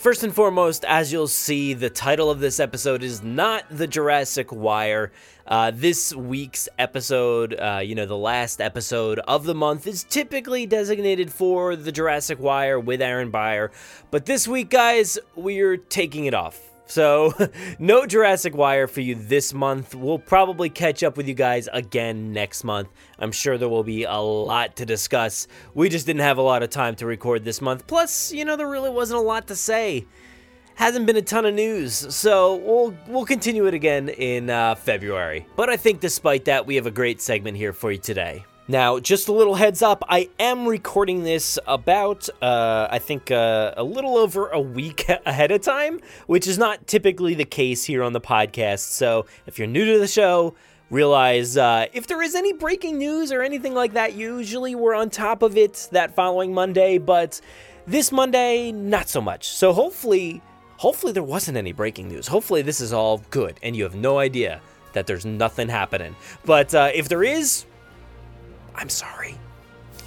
First and foremost, as you'll see, the title of this episode is not The Jurassic Wire. Uh, this week's episode, uh, you know, the last episode of the month, is typically designated for The Jurassic Wire with Aaron Beyer. But this week, guys, we're taking it off. So, no Jurassic Wire for you this month. We'll probably catch up with you guys again next month. I'm sure there will be a lot to discuss. We just didn't have a lot of time to record this month. Plus, you know, there really wasn't a lot to say. Hasn't been a ton of news, so we'll we'll continue it again in uh, February. But I think despite that, we have a great segment here for you today. Now, just a little heads up, I am recording this about, uh, I think, uh, a little over a week ahead of time, which is not typically the case here on the podcast. So if you're new to the show, realize uh, if there is any breaking news or anything like that, usually we're on top of it that following Monday, but this Monday, not so much. So hopefully, hopefully there wasn't any breaking news. Hopefully this is all good and you have no idea that there's nothing happening. But uh, if there is, I'm sorry.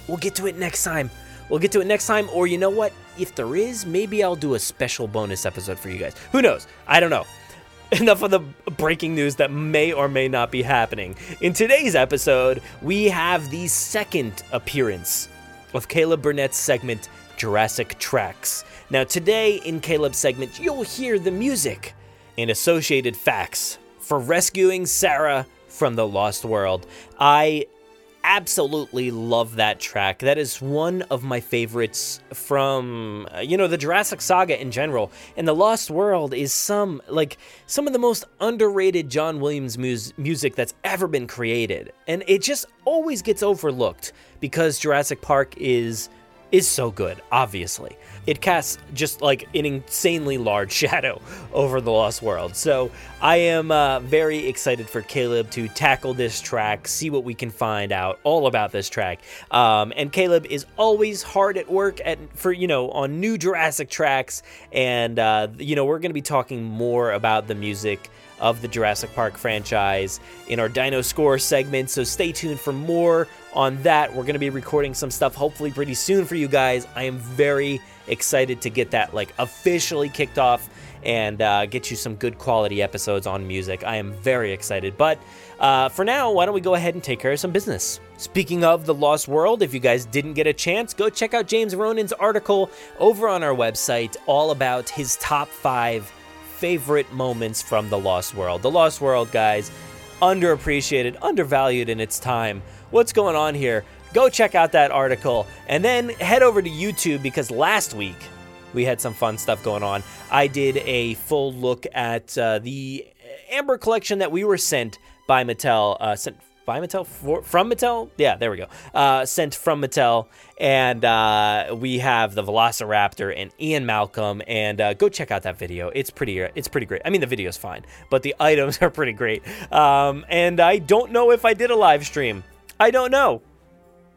We'll get to it next time. We'll get to it next time, or you know what? If there is, maybe I'll do a special bonus episode for you guys. Who knows? I don't know. Enough of the breaking news that may or may not be happening. In today's episode, we have the second appearance of Caleb Burnett's segment, Jurassic Tracks. Now, today in Caleb's segment, you'll hear the music and associated facts for rescuing Sarah from the Lost World. I absolutely love that track. That is one of my favorites from uh, you know the Jurassic saga in general. And The Lost World is some like some of the most underrated John Williams mus- music that's ever been created. And it just always gets overlooked because Jurassic Park is is so good, obviously. It casts just like an insanely large shadow over the Lost World. So I am uh, very excited for Caleb to tackle this track, see what we can find out all about this track. Um, and Caleb is always hard at work at for you know on new Jurassic tracks, and uh, you know we're going to be talking more about the music of the Jurassic Park franchise in our Dino Score segment. So stay tuned for more on that. We're going to be recording some stuff hopefully pretty soon for you guys. I am very excited to get that like officially kicked off and uh, get you some good quality episodes on music. I am very excited. But uh, for now, why don't we go ahead and take care of some business? Speaking of the Lost World, if you guys didn't get a chance, go check out James Ronan's article over on our website, all about his top five favorite moments from The Lost World. The Lost World, guys, underappreciated, undervalued in its time. What's going on here? Go check out that article and then head over to YouTube because last week we had some fun stuff going on. I did a full look at uh, the Amber collection that we were sent by Mattel, uh, sent by Mattel for, from Mattel. Yeah, there we go. Uh, sent from Mattel, and uh, we have the Velociraptor and Ian Malcolm. And uh, go check out that video. It's pretty. It's pretty great. I mean, the video's fine, but the items are pretty great. Um, and I don't know if I did a live stream. I don't know.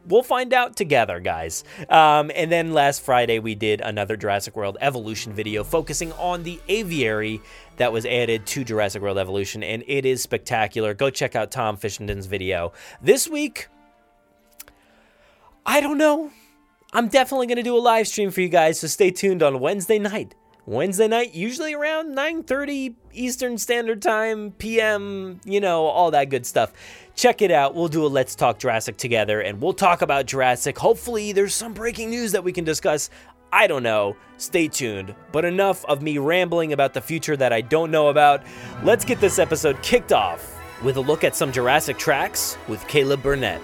We'll find out together, guys. Um, and then last Friday, we did another Jurassic World Evolution video focusing on the aviary that was added to Jurassic World Evolution, and it is spectacular. Go check out Tom Fishinden's video. This week, I don't know. I'm definitely going to do a live stream for you guys, so stay tuned on Wednesday night. Wednesday night, usually around 9:30 Eastern Standard Time, PM, you know, all that good stuff. Check it out. We'll do a Let's Talk Jurassic together and we'll talk about Jurassic. Hopefully, there's some breaking news that we can discuss. I don't know. Stay tuned. But enough of me rambling about the future that I don't know about. Let's get this episode kicked off with a look at some Jurassic tracks with Caleb Burnett.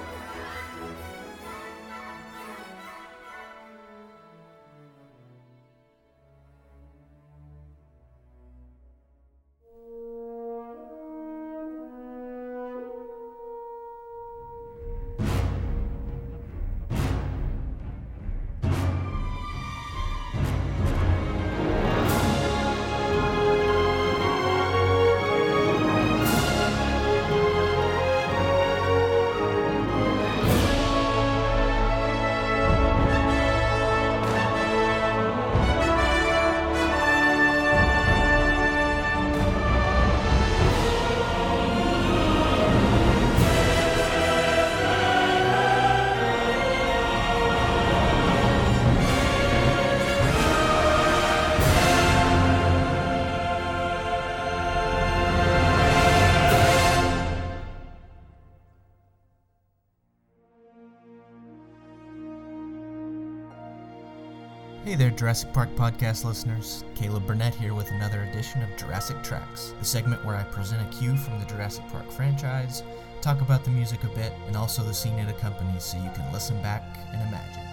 Jurassic Park podcast listeners. Caleb Burnett here with another edition of Jurassic Tracks, the segment where I present a cue from the Jurassic Park franchise, talk about the music a bit, and also the scene it accompanies so you can listen back and imagine.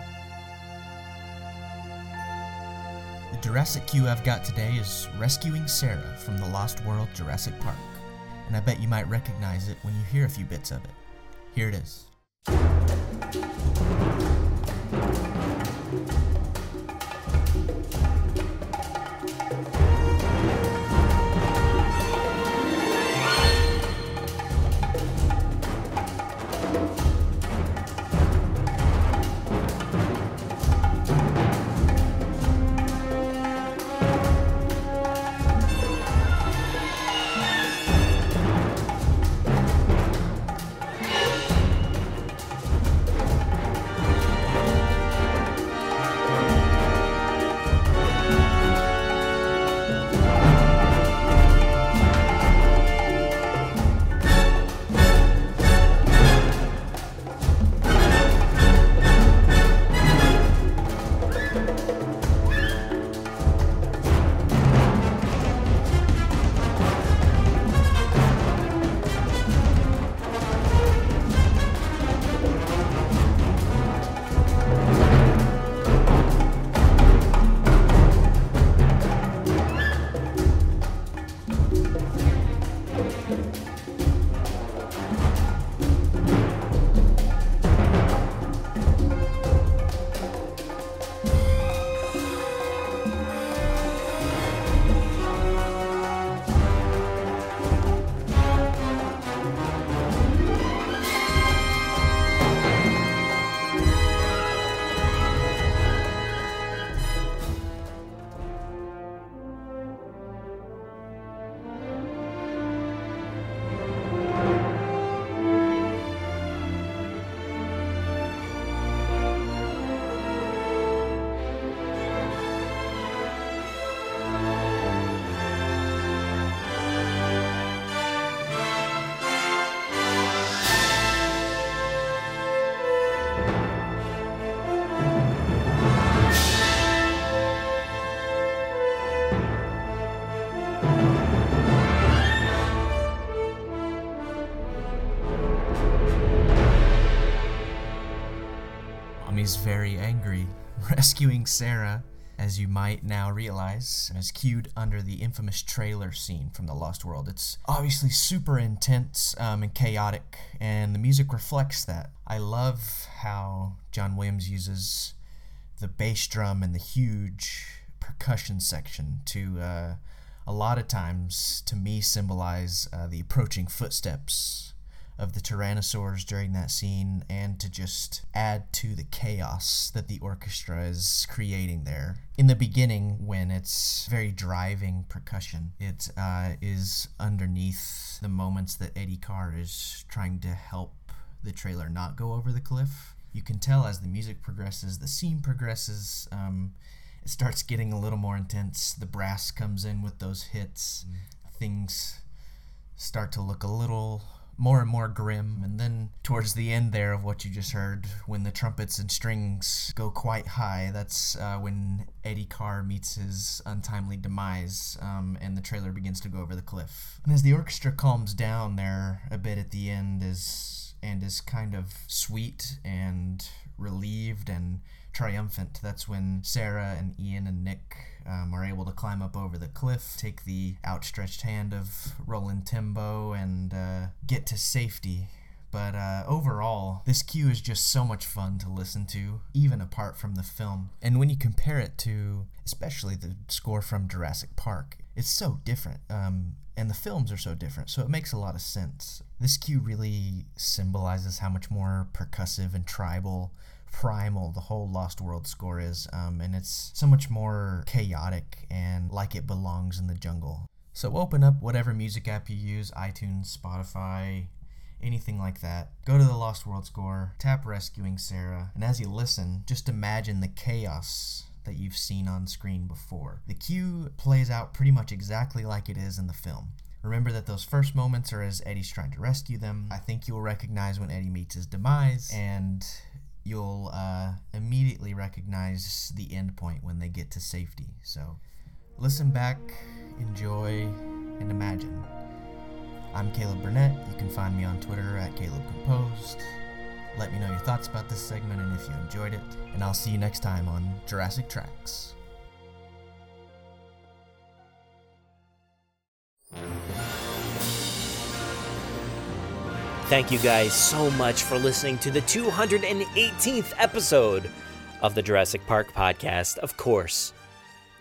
The Jurassic cue I've got today is Rescuing Sarah from the Lost World Jurassic Park, and I bet you might recognize it when you hear a few bits of it. Here it is. Angry. Rescuing Sarah, as you might now realize, is cued under the infamous trailer scene from The Lost World. It's obviously super intense um, and chaotic, and the music reflects that. I love how John Williams uses the bass drum and the huge percussion section to, uh, a lot of times, to me, symbolize uh, the approaching footsteps of the tyrannosaurs during that scene and to just add to the chaos that the orchestra is creating there. In the beginning, when it's very driving percussion, it uh, is underneath the moments that Eddie Carr is trying to help the trailer not go over the cliff. You can tell as the music progresses, the scene progresses. Um, it starts getting a little more intense. The brass comes in with those hits. Things start to look a little more and more grim. And then towards the end there of what you just heard, when the trumpets and strings go quite high, that's uh, when Eddie Carr meets his untimely demise, um, and the trailer begins to go over the cliff. And as the orchestra calms down there a bit at the end, is and is kind of sweet and relieved and triumphant. That's when Sarah and Ian and Nick um, are able to climb up over the cliff, take the outstretched hand of Roland Tembo, and uh, get to safety. But uh, overall, this cue is just so much fun to listen to, even apart from the film. And when you compare it to, especially the score from Jurassic Park, it's so different. Um, and the films are so different, so it makes a lot of sense. This cue really symbolizes how much more percussive and tribal primal the whole Lost World score is, um, and it's so much more chaotic and like it belongs in the jungle. So open up whatever music app you use iTunes, Spotify, anything like that. Go to the Lost World score, tap Rescuing Sarah, and as you listen, just imagine the chaos that you've seen on screen before. The cue plays out pretty much exactly like it is in the film. Remember that those first moments are as Eddie's trying to rescue them. I think you'll recognize when Eddie meets his demise, and you'll uh, immediately recognize the end point when they get to safety. So listen back, enjoy, and imagine. I'm Caleb Burnett. You can find me on Twitter at Caleb Composed. Let me know your thoughts about this segment and if you enjoyed it. And I'll see you next time on Jurassic Tracks. Thank you guys so much for listening to the 218th episode of the Jurassic Park podcast. Of course,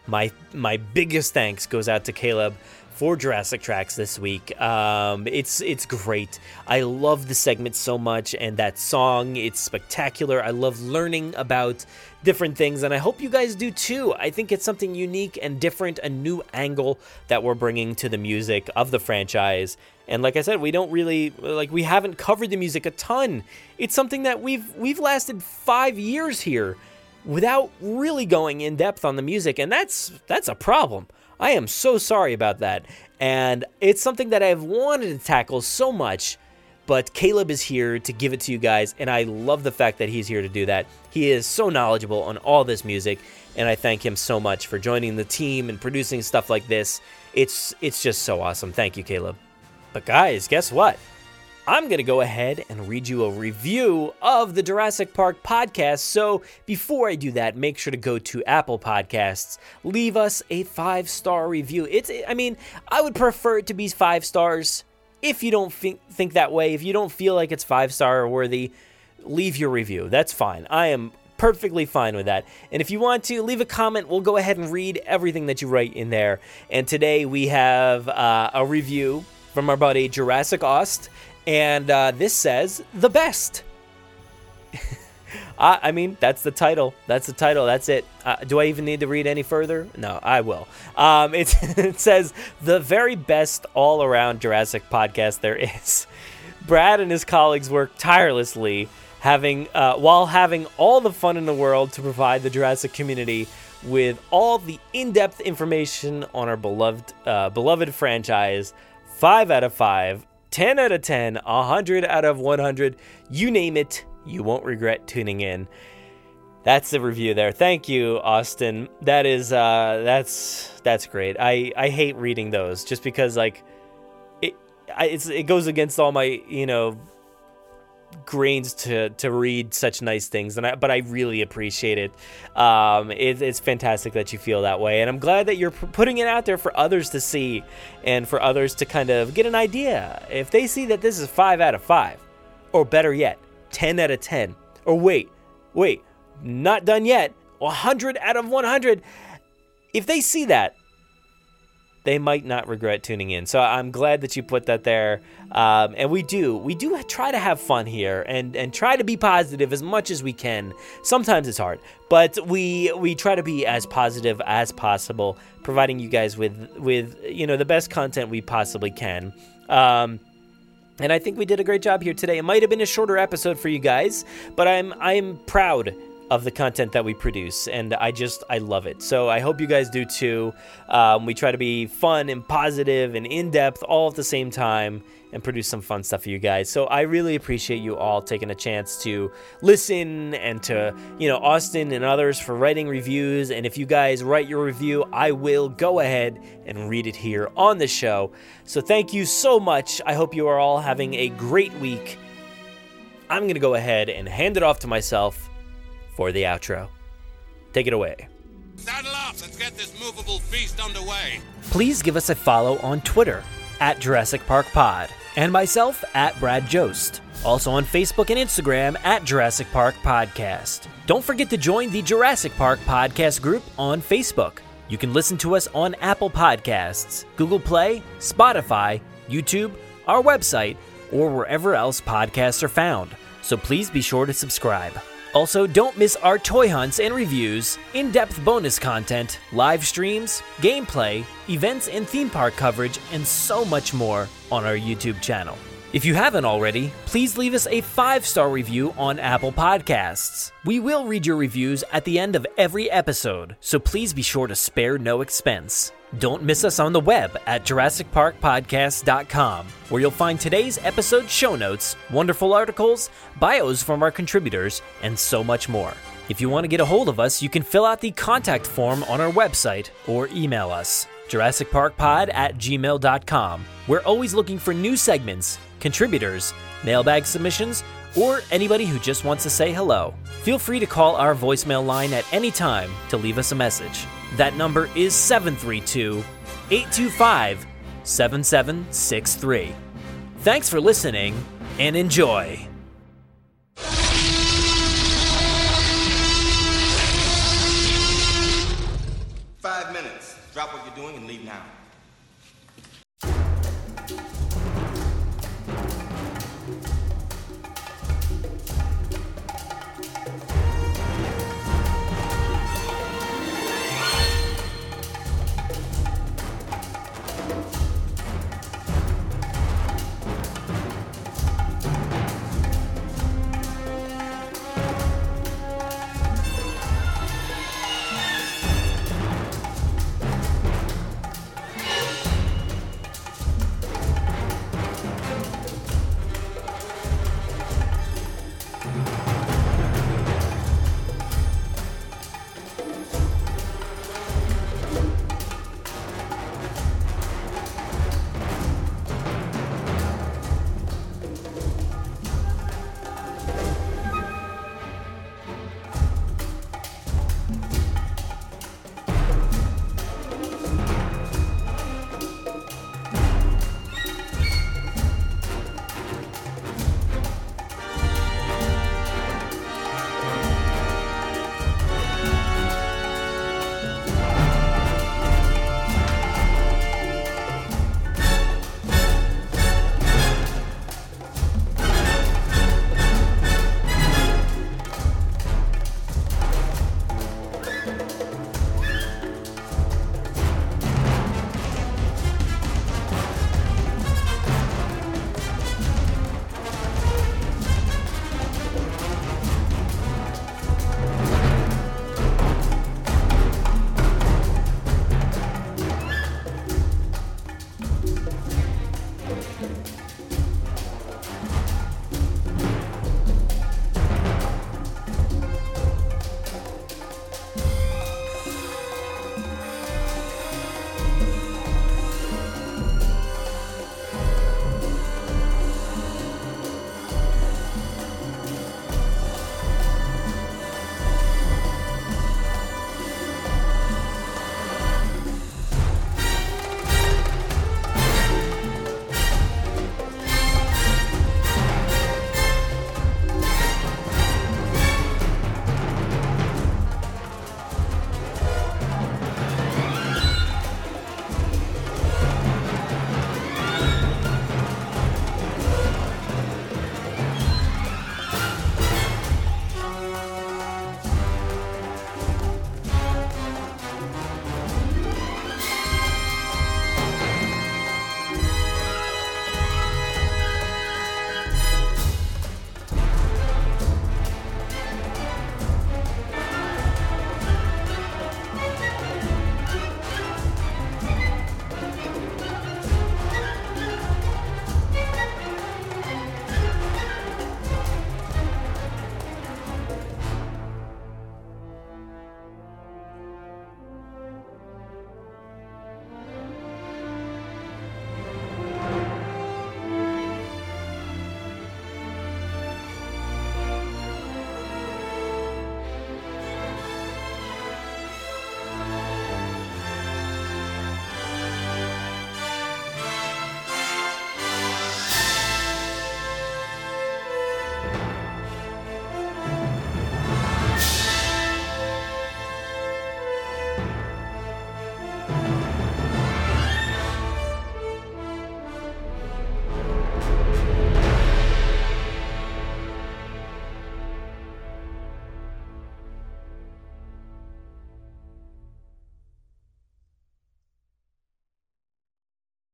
my my biggest thanks goes out to Caleb for Jurassic Tracks this week. Um, it's it's great. I love the segment so much, and that song. It's spectacular. I love learning about different things, and I hope you guys do too. I think it's something unique and different, a new angle that we're bringing to the music of the franchise. And like I said, we don't really like we haven't covered the music a ton. It's something that we've we've lasted five years here without really going in depth on the music, and that's that's a problem. I am so sorry about that. And it's something that I've wanted to tackle so much, but Caleb is here to give it to you guys, and I love the fact that he's here to do that. He is so knowledgeable on all this music, and I thank him so much for joining the team and producing stuff like this. It's it's just so awesome. Thank you, Caleb. But guys, guess what? I'm going to go ahead and read you a review of the Jurassic Park podcast. So before I do that, make sure to go to Apple Podcasts, leave us a five star review. It's, I mean, I would prefer it to be five stars. If you don't think, think that way, if you don't feel like it's five star worthy, leave your review. That's fine. I am perfectly fine with that. And if you want to leave a comment, we'll go ahead and read everything that you write in there. And today we have uh, a review from our buddy Jurassic Ost, and uh, this says the best. I, I mean, that's the title. That's the title. That's it. Uh, do I even need to read any further? No, I will. Um, it, it says the very best all around Jurassic podcast there is. Brad and his colleagues work tirelessly, having uh, while having all the fun in the world to provide the Jurassic community with all the in-depth information on our beloved uh, beloved franchise. Five out of five, 10 out of 10, 100 out of 100. You name it, you won't regret tuning in. That's the review there. Thank you, Austin. That is uh that's that's great. I I hate reading those just because like it I, it's it goes against all my, you know, grains to to read such nice things and I, but I really appreciate it. Um, it. It's fantastic that you feel that way and I'm glad that you're p- putting it out there for others to see and for others to kind of get an idea. If they see that this is 5 out of 5 or better yet, 10 out of 10 or wait, wait, not done yet, 100 out of 100. If they see that they might not regret tuning in. So I'm glad that you put that there. Um, and we do, we do try to have fun here and and try to be positive as much as we can. Sometimes it's hard, but we we try to be as positive as possible, providing you guys with with you know the best content we possibly can. Um, and I think we did a great job here today. It might have been a shorter episode for you guys, but I'm I'm proud of the content that we produce, and I just I love it. So I hope you guys do too. Um, we try to be fun and positive and in depth all at the same time and produce some fun stuff for you guys. So I really appreciate you all taking a chance to listen and to, you know, Austin and others for writing reviews. And if you guys write your review, I will go ahead and read it here on the show. So thank you so much. I hope you are all having a great week. I'm going to go ahead and hand it off to myself for the outro. Take it away. Saddle up, let's get this movable feast underway. Please give us a follow on Twitter at Jurassic Park Pod and myself at Brad Jost. Also on Facebook and Instagram at Jurassic Park Podcast. Don't forget to join the Jurassic Park Podcast group on Facebook. You can listen to us on Apple Podcasts, Google Play, Spotify, YouTube, our website, or wherever else podcasts are found. So please be sure to subscribe. Also, don't miss our toy hunts and reviews, in depth bonus content, live streams, gameplay, events and theme park coverage, and so much more on our YouTube channel. If you haven't already, please leave us a five star review on Apple Podcasts. We will read your reviews at the end of every episode, so please be sure to spare no expense. Don't miss us on the web at JurassicParkPodcast.com, where you'll find today's episode show notes, wonderful articles, bios from our contributors, and so much more. If you want to get a hold of us, you can fill out the contact form on our website or email us. JurassicParkPod at gmail.com. We're always looking for new segments, contributors, mailbag submissions, or anybody who just wants to say hello. Feel free to call our voicemail line at any time to leave us a message. That number is 732 825 7763. Thanks for listening and enjoy. Doing and leave.